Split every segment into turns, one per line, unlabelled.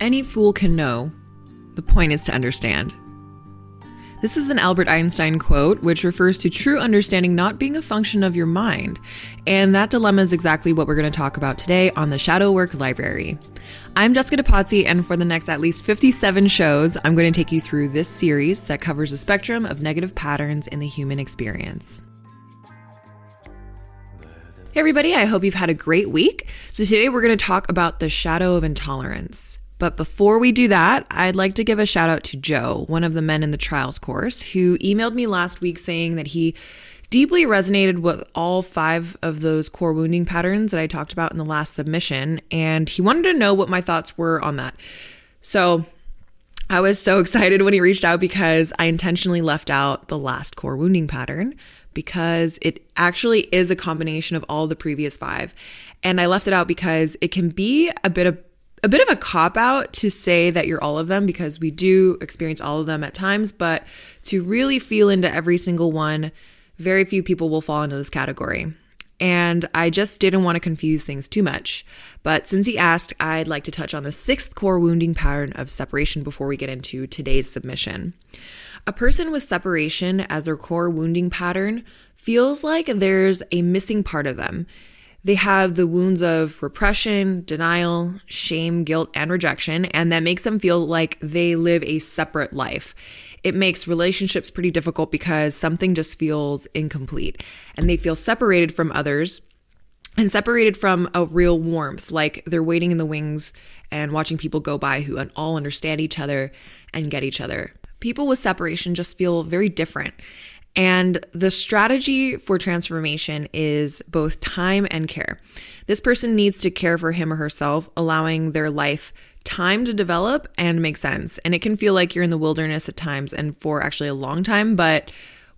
Any fool can know. The point is to understand. This is an Albert Einstein quote, which refers to true understanding not being a function of your mind. And that dilemma is exactly what we're going to talk about today on the Shadow Work Library. I'm Jessica DePatie, and for the next at least 57 shows, I'm going to take you through this series that covers a spectrum of negative patterns in the human experience. Hey, everybody, I hope you've had a great week. So, today we're going to talk about the shadow of intolerance. But before we do that, I'd like to give a shout out to Joe, one of the men in the trials course, who emailed me last week saying that he deeply resonated with all five of those core wounding patterns that I talked about in the last submission. And he wanted to know what my thoughts were on that. So I was so excited when he reached out because I intentionally left out the last core wounding pattern because it actually is a combination of all the previous five. And I left it out because it can be a bit of a bit of a cop out to say that you're all of them because we do experience all of them at times, but to really feel into every single one, very few people will fall into this category. And I just didn't want to confuse things too much. But since he asked, I'd like to touch on the sixth core wounding pattern of separation before we get into today's submission. A person with separation as their core wounding pattern feels like there's a missing part of them. They have the wounds of repression, denial, shame, guilt, and rejection, and that makes them feel like they live a separate life. It makes relationships pretty difficult because something just feels incomplete and they feel separated from others and separated from a real warmth, like they're waiting in the wings and watching people go by who all understand each other and get each other. People with separation just feel very different. And the strategy for transformation is both time and care. This person needs to care for him or herself, allowing their life time to develop and make sense. And it can feel like you're in the wilderness at times and for actually a long time, but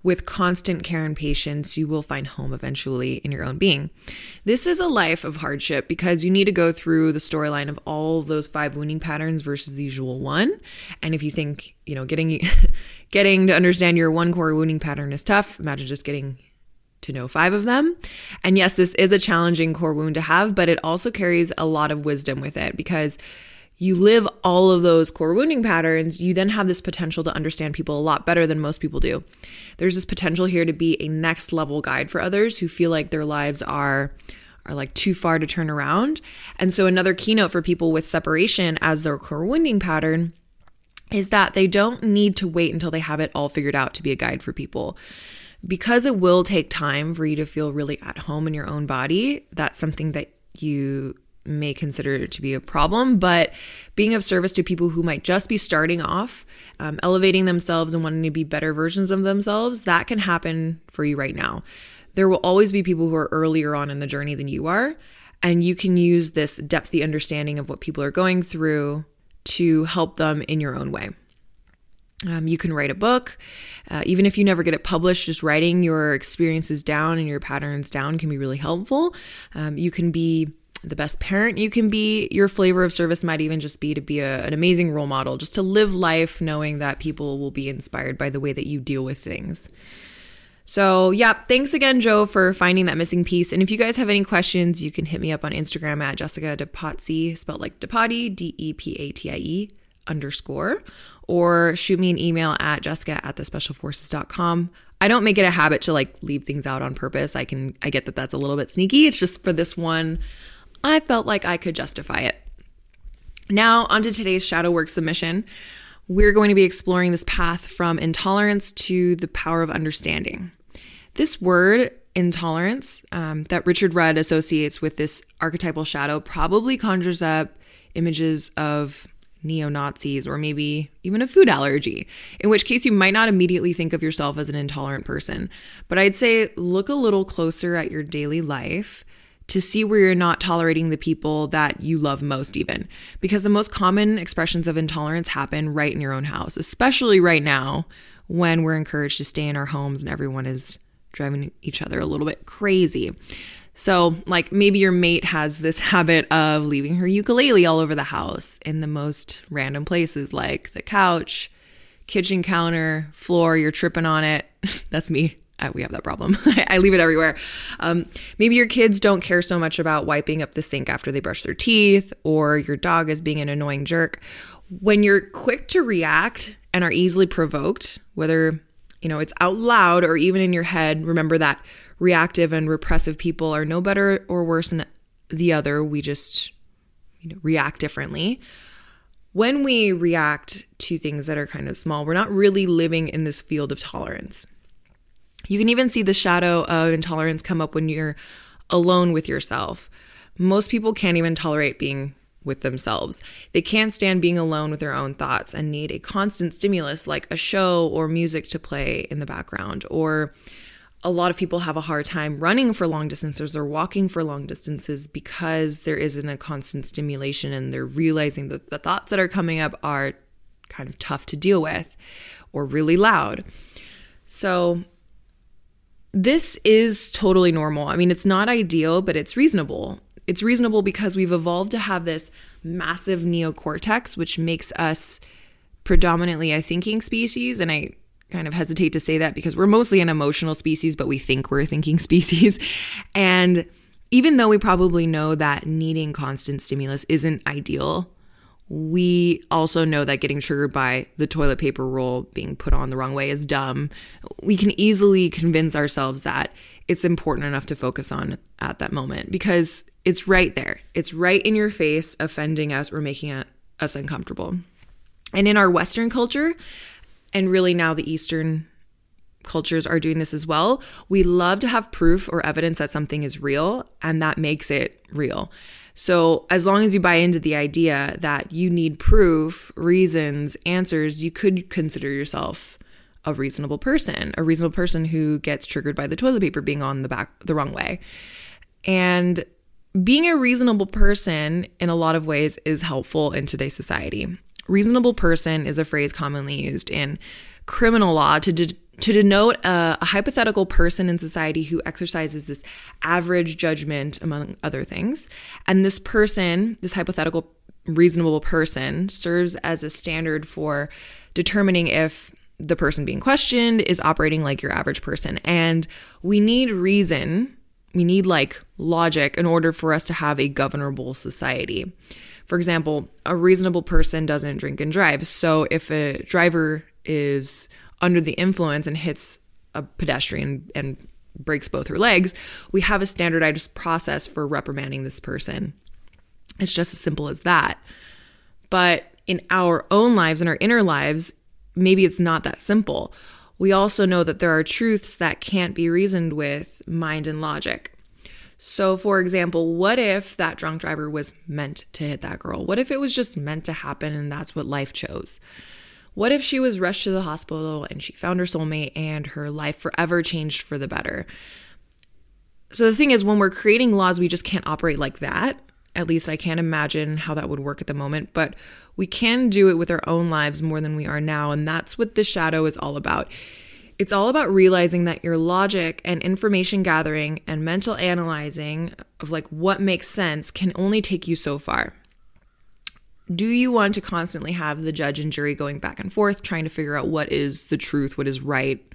with constant care and patience, you will find home eventually in your own being. This is a life of hardship because you need to go through the storyline of all those five wounding patterns versus the usual one. And if you think, you know, getting getting to understand your one core wounding pattern is tough, imagine just getting to know five of them. And yes, this is a challenging core wound to have, but it also carries a lot of wisdom with it because you live all of those core wounding patterns, you then have this potential to understand people a lot better than most people do. There's this potential here to be a next level guide for others who feel like their lives are are like too far to turn around. And so another keynote for people with separation as their core wounding pattern is that they don't need to wait until they have it all figured out to be a guide for people. Because it will take time for you to feel really at home in your own body, that's something that you may consider it to be a problem, but being of service to people who might just be starting off, um, elevating themselves and wanting to be better versions of themselves, that can happen for you right now. There will always be people who are earlier on in the journey than you are, and you can use this depthy understanding of what people are going through to help them in your own way. Um, you can write a book. Uh, even if you never get it published, just writing your experiences down and your patterns down can be really helpful. Um, you can be the best parent you can be. Your flavor of service might even just be to be a, an amazing role model, just to live life knowing that people will be inspired by the way that you deal with things. So, yeah, thanks again, Joe, for finding that missing piece. And if you guys have any questions, you can hit me up on Instagram at Jessica DePatie, spelled like DePatie, D E P A T I E underscore, or shoot me an email at jessica at thespecialforces.com. I don't make it a habit to like leave things out on purpose. I can, I get that that's a little bit sneaky. It's just for this one, I felt like I could justify it. Now, onto today's shadow work submission. We're going to be exploring this path from intolerance to the power of understanding. This word, intolerance, um, that Richard Rudd associates with this archetypal shadow, probably conjures up images of neo Nazis or maybe even a food allergy, in which case you might not immediately think of yourself as an intolerant person. But I'd say look a little closer at your daily life to see where you're not tolerating the people that you love most, even. Because the most common expressions of intolerance happen right in your own house, especially right now when we're encouraged to stay in our homes and everyone is driving each other a little bit crazy. So, like maybe your mate has this habit of leaving her ukulele all over the house in the most random places, like the couch, kitchen counter, floor, you're tripping on it. That's me we have that problem. I leave it everywhere. Um, maybe your kids don't care so much about wiping up the sink after they brush their teeth, or your dog is being an annoying jerk. When you're quick to react and are easily provoked, whether you know it's out loud or even in your head, remember that reactive and repressive people are no better or worse than the other. We just you know react differently. When we react to things that are kind of small, we're not really living in this field of tolerance. You can even see the shadow of intolerance come up when you're alone with yourself. Most people can't even tolerate being with themselves. They can't stand being alone with their own thoughts and need a constant stimulus like a show or music to play in the background. Or a lot of people have a hard time running for long distances or walking for long distances because there isn't a constant stimulation and they're realizing that the thoughts that are coming up are kind of tough to deal with or really loud. So, this is totally normal. I mean, it's not ideal, but it's reasonable. It's reasonable because we've evolved to have this massive neocortex, which makes us predominantly a thinking species. And I kind of hesitate to say that because we're mostly an emotional species, but we think we're a thinking species. And even though we probably know that needing constant stimulus isn't ideal, we also know that getting triggered by the toilet paper roll being put on the wrong way is dumb. We can easily convince ourselves that it's important enough to focus on at that moment because it's right there. It's right in your face, offending us or making us uncomfortable. And in our Western culture, and really now the Eastern cultures are doing this as well, we love to have proof or evidence that something is real, and that makes it real. So, as long as you buy into the idea that you need proof, reasons, answers, you could consider yourself a reasonable person, a reasonable person who gets triggered by the toilet paper being on the back the wrong way. And being a reasonable person in a lot of ways is helpful in today's society. Reasonable person is a phrase commonly used in criminal law to de- to denote a, a, hypothetical person in society who exercises this average judgment, among other things. And this person, this hypothetical reasonable person, serves as a standard for determining if the person being questioned is operating like your average person. And we need reason, we need like logic in order for us to have a governable society. For example, a reasonable person doesn't drink and drive. So if a driver is under the influence and hits a pedestrian and breaks both her legs, we have a standardized process for reprimanding this person. It's just as simple as that. But in our own lives, in our inner lives, maybe it's not that simple. We also know that there are truths that can't be reasoned with mind and logic. So, for example, what if that drunk driver was meant to hit that girl? What if it was just meant to happen and that's what life chose? What if she was rushed to the hospital and she found her soulmate and her life forever changed for the better? So the thing is, when we're creating laws, we just can't operate like that. At least I can't imagine how that would work at the moment, but we can do it with our own lives more than we are now. And that's what the shadow is all about. It's all about realizing that your logic and information gathering and mental analyzing of like what makes sense can only take you so far do you want to constantly have the judge and jury going back and forth trying to figure out what is the truth, what is right?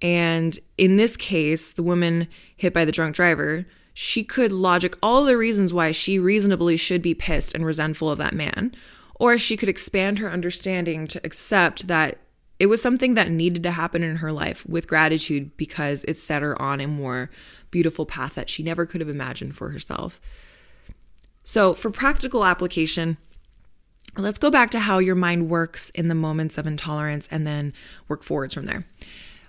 And in this case, the woman hit by the drunk driver, she could logic all the reasons why she reasonably should be pissed and resentful of that man. Or she could expand her understanding to accept that it was something that needed to happen in her life with gratitude because it set her on a more beautiful path that she never could have imagined for herself. So, for practical application, Let's go back to how your mind works in the moments of intolerance and then work forwards from there.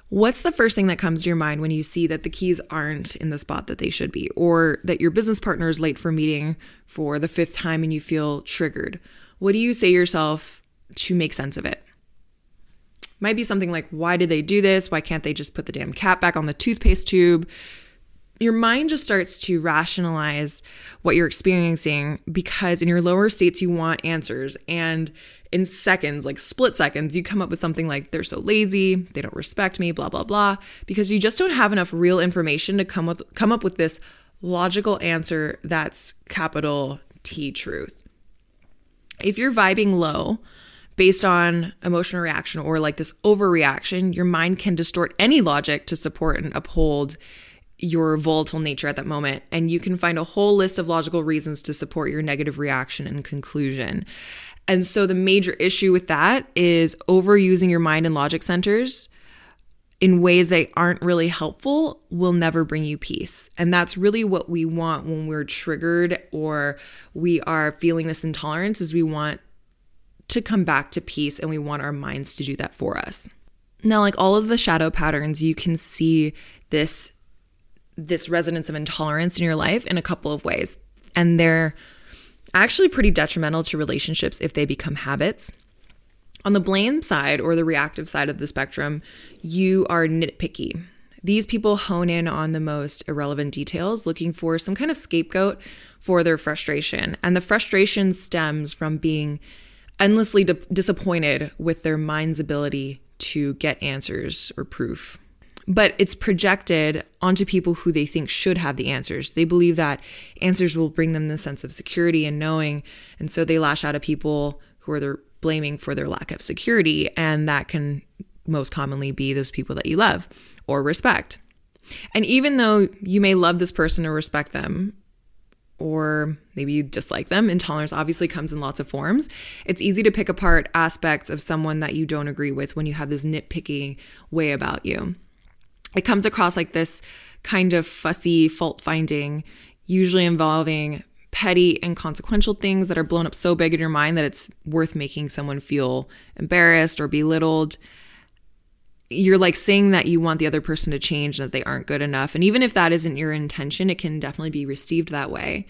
What's the first thing that comes to your mind when you see that the keys aren't in the spot that they should be, or that your business partner is late for meeting for the fifth time and you feel triggered? What do you say to yourself to make sense of it? Might be something like, why did they do this? Why can't they just put the damn cap back on the toothpaste tube? Your mind just starts to rationalize what you're experiencing because in your lower states you want answers. And in seconds like split seconds you come up with something like they're so lazy. They don't respect me blah blah blah because you just don't have enough real information to come with come up with this logical answer that's capital T truth. If you're vibing low based on emotional reaction or like this overreaction, your mind can distort any logic to support and uphold your volatile nature at that moment. And you can find a whole list of logical reasons to support your negative reaction and conclusion. And so the major issue with that is overusing your mind and logic centers in ways that aren't really helpful will never bring you peace. And that's really what we want when we're triggered or we are feeling this intolerance is we want to come back to peace and we want our minds to do that for us. Now, like all of the shadow patterns, you can see this this resonance of intolerance in your life in a couple of ways. And they're actually pretty detrimental to relationships if they become habits. On the blame side or the reactive side of the spectrum, you are nitpicky. These people hone in on the most irrelevant details, looking for some kind of scapegoat for their frustration. And the frustration stems from being endlessly di- disappointed with their mind's ability to get answers or proof. But it's projected onto people who they think should have the answers. They believe that answers will bring them the sense of security and knowing. And so they lash out at people who are their blaming for their lack of security. And that can most commonly be those people that you love or respect. And even though you may love this person or respect them, or maybe you dislike them. Intolerance obviously comes in lots of forms. It's easy to pick apart aspects of someone that you don't agree with when you have this nitpicky way about you. It comes across like this kind of fussy fault finding, usually involving petty and consequential things that are blown up so big in your mind that it's worth making someone feel embarrassed or belittled. You're like saying that you want the other person to change and that they aren't good enough and even if that isn't your intention it can definitely be received that way.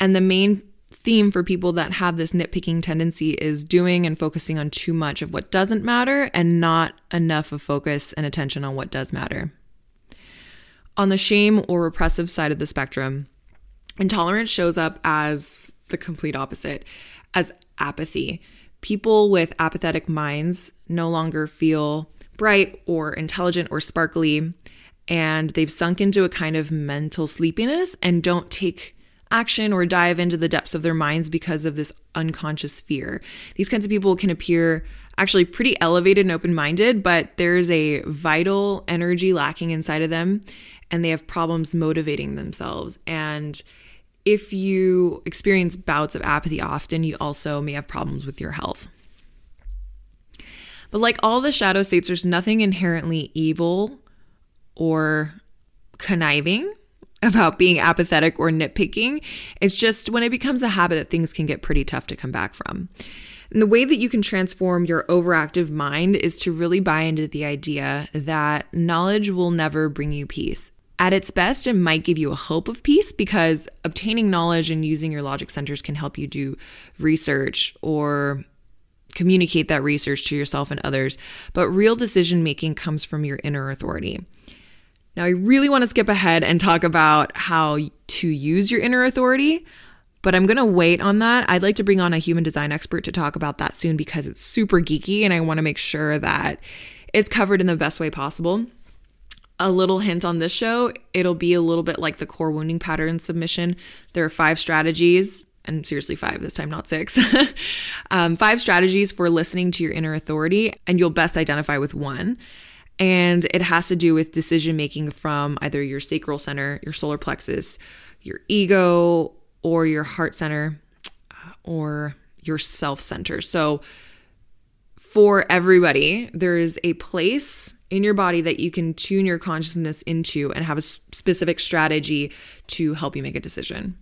And the main theme for people that have this nitpicking tendency is doing and focusing on too much of what doesn't matter and not enough of focus and attention on what does matter. On the shame or repressive side of the spectrum intolerance shows up as the complete opposite as apathy. People with apathetic minds no longer feel bright or intelligent or sparkly, and they've sunk into a kind of mental sleepiness and don't take action or dive into the depths of their minds because of this unconscious fear. These kinds of people can appear actually pretty elevated and open minded, but there's a vital energy lacking inside of them, and they have problems motivating themselves. And if you experience bouts of apathy often, you also may have problems with your health. But like all the shadow states, there's nothing inherently evil or conniving about being apathetic or nitpicking. It's just when it becomes a habit that things can get pretty tough to come back from. And the way that you can transform your overactive mind is to really buy into the idea that knowledge will never bring you peace. At its best, it might give you a hope of peace because obtaining knowledge and using your logic centers can help you do research or communicate that research to yourself and others, but real decision making comes from your inner authority. Now, I really want to skip ahead and talk about how to use your inner authority, but I'm going to wait on that. I'd like to bring on a human design expert to talk about that soon because it's super geeky and I want to make sure that it's covered in the best way possible. A little hint on this show, it'll be a little bit like the core wounding pattern submission. There are five strategies and seriously five this time, not six. um, five strategies for listening to your inner authority, and you'll best identify with one. And it has to do with decision making from either your sacral center, your solar plexus, your ego, or your heart center, uh, or your self center. So, for everybody, there's a place in your body that you can tune your consciousness into and have a specific strategy to help you make a decision.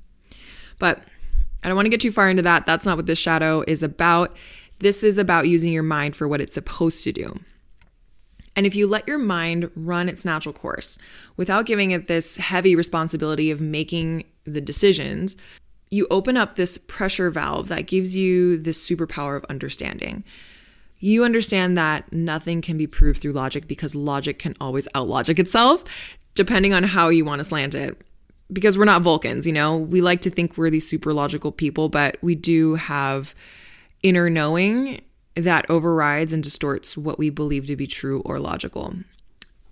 But I don't want to get too far into that. That's not what this shadow is about. This is about using your mind for what it's supposed to do. And if you let your mind run its natural course without giving it this heavy responsibility of making the decisions, you open up this pressure valve that gives you this superpower of understanding. You understand that nothing can be proved through logic because logic can always outlogic itself, depending on how you want to slant it because we're not Vulcans, you know, we like to think we're these super logical people, but we do have inner knowing that overrides and distorts what we believe to be true or logical.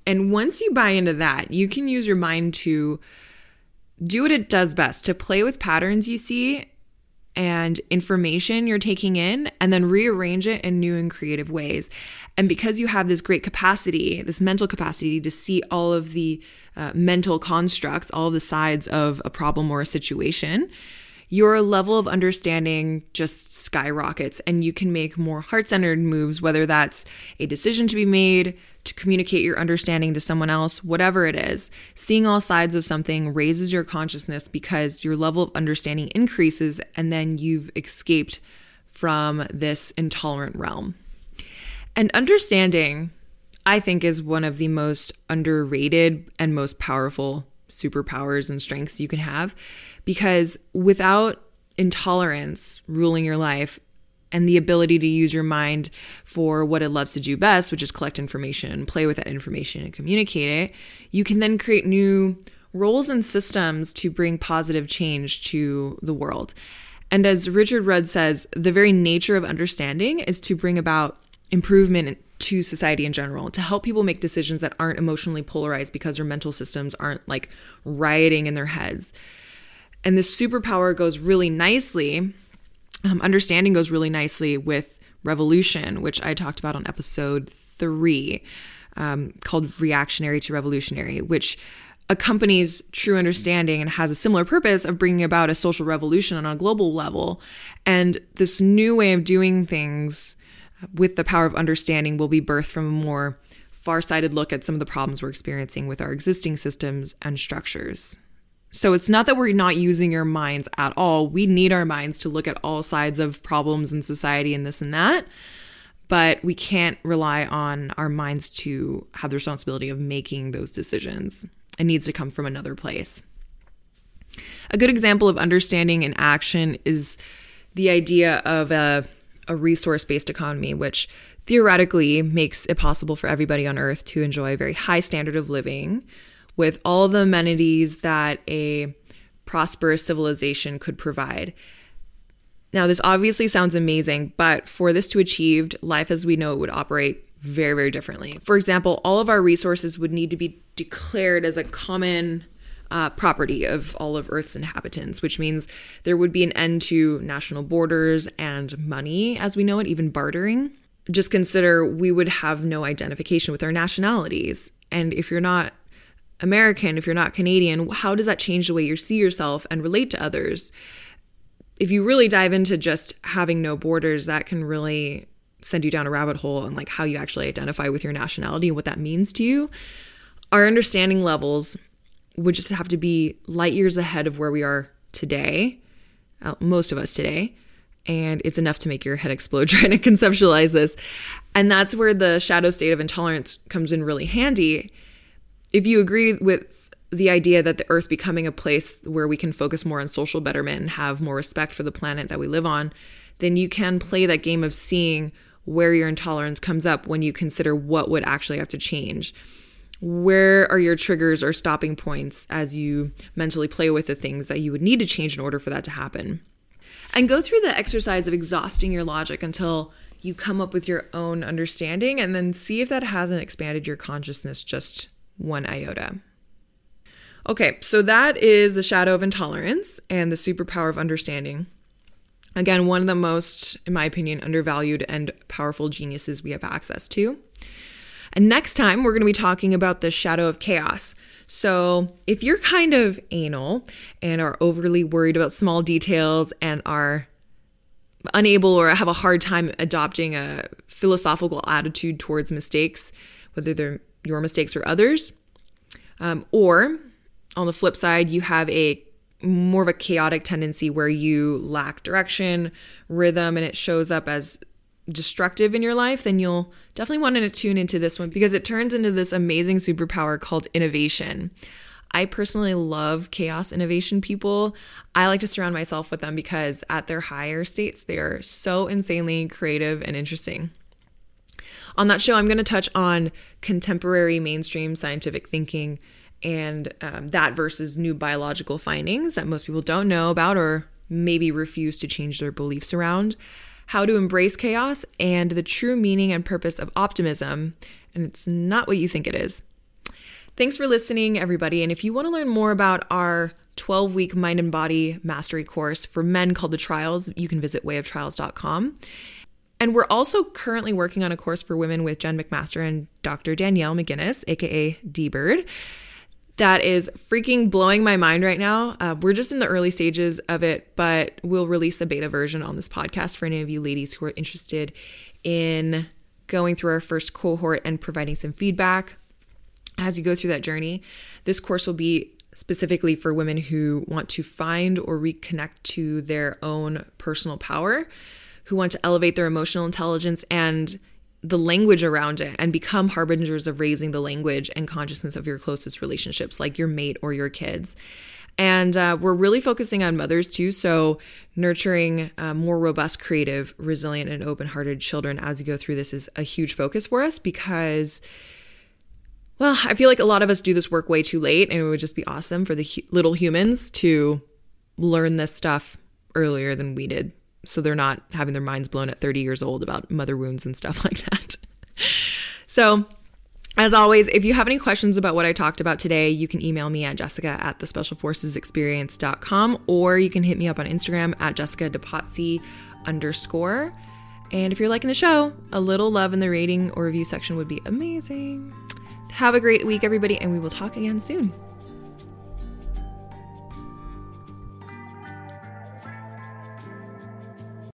And once you buy into that, you can use your mind to do what it does best to play with patterns you see and information you're taking in and then rearrange it in new and creative ways. And because you have this great capacity, this mental capacity to see all of the uh, mental constructs, all of the sides of a problem or a situation, your level of understanding just skyrockets and you can make more heart centered moves, whether that's a decision to be made, to communicate your understanding to someone else, whatever it is. Seeing all sides of something raises your consciousness because your level of understanding increases and then you've escaped from this intolerant realm. And understanding, I think, is one of the most underrated and most powerful superpowers and strengths you can have because without intolerance ruling your life and the ability to use your mind for what it loves to do best, which is collect information play with that information and communicate it, you can then create new roles and systems to bring positive change to the world. And as Richard Rudd says, the very nature of understanding is to bring about improvement to society in general, to help people make decisions that aren't emotionally polarized because their mental systems aren't like rioting in their heads. And this superpower goes really nicely, um, understanding goes really nicely with revolution, which I talked about on episode three, um, called Reactionary to Revolutionary, which accompanies true understanding and has a similar purpose of bringing about a social revolution on a global level. And this new way of doing things with the power of understanding will be birthed from a more far-sighted look at some of the problems we're experiencing with our existing systems and structures. So it's not that we're not using our minds at all. We need our minds to look at all sides of problems in society and this and that. But we can't rely on our minds to have the responsibility of making those decisions. It needs to come from another place. A good example of understanding in action is the idea of a, a resource based economy, which theoretically makes it possible for everybody on earth to enjoy a very high standard of living with all the amenities that a prosperous civilization could provide. Now, this obviously sounds amazing, but for this to achieve, life as we know it would operate very, very differently. For example, all of our resources would need to be declared as a common uh, property of all of Earth's inhabitants, which means there would be an end to national borders and money as we know it, even bartering. Just consider we would have no identification with our nationalities. And if you're not American, if you're not Canadian, how does that change the way you see yourself and relate to others? If you really dive into just having no borders, that can really send you down a rabbit hole on like how you actually identify with your nationality and what that means to you. Our understanding levels would just have to be light years ahead of where we are today, uh, most of us today. And it's enough to make your head explode trying to conceptualize this. And that's where the shadow state of intolerance comes in really handy if you agree with the idea that the earth becoming a place where we can focus more on social betterment and have more respect for the planet that we live on, then you can play that game of seeing where your intolerance comes up when you consider what would actually have to change. Where are your triggers or stopping points as you mentally play with the things that you would need to change in order for that to happen? And go through the exercise of exhausting your logic until you come up with your own understanding and then see if that hasn't expanded your consciousness just one iota. Okay, so that is the shadow of intolerance and the superpower of understanding. Again, one of the most, in my opinion, undervalued and powerful geniuses we have access to. And next time, we're going to be talking about the shadow of chaos. So, if you're kind of anal and are overly worried about small details and are unable or have a hard time adopting a philosophical attitude towards mistakes, whether they're your mistakes or others. Um, or on the flip side, you have a more of a chaotic tendency where you lack direction, rhythm, and it shows up as destructive in your life, then you'll definitely want to tune into this one because it turns into this amazing superpower called innovation. I personally love chaos innovation people. I like to surround myself with them because at their higher states, they are so insanely creative and interesting. On that show, I'm going to touch on contemporary mainstream scientific thinking and um, that versus new biological findings that most people don't know about or maybe refuse to change their beliefs around, how to embrace chaos, and the true meaning and purpose of optimism. And it's not what you think it is. Thanks for listening, everybody. And if you want to learn more about our 12 week mind and body mastery course for men called The Trials. You can visit wayoftrials.com. And we're also currently working on a course for women with Jen McMaster and Dr. Danielle McGinnis, aka D Bird that is freaking blowing my mind right now. Uh, we're just in the early stages of it, but we'll release a beta version on this podcast for any of you ladies who are interested in going through our first cohort and providing some feedback as you go through that journey. This course will be specifically for women who want to find or reconnect to their own personal power, who want to elevate their emotional intelligence and the language around it and become harbingers of raising the language and consciousness of your closest relationships, like your mate or your kids. And uh, we're really focusing on mothers too. So, nurturing uh, more robust, creative, resilient, and open hearted children as you go through this is a huge focus for us because, well, I feel like a lot of us do this work way too late, and it would just be awesome for the hu- little humans to learn this stuff earlier than we did so they're not having their minds blown at 30 years old about mother wounds and stuff like that. so, as always, if you have any questions about what I talked about today, you can email me at jessica at the specialforcesexperience.com or you can hit me up on Instagram at jessica depatie underscore. And if you're liking the show, a little love in the rating or review section would be amazing. Have a great week, everybody, and we will talk again soon.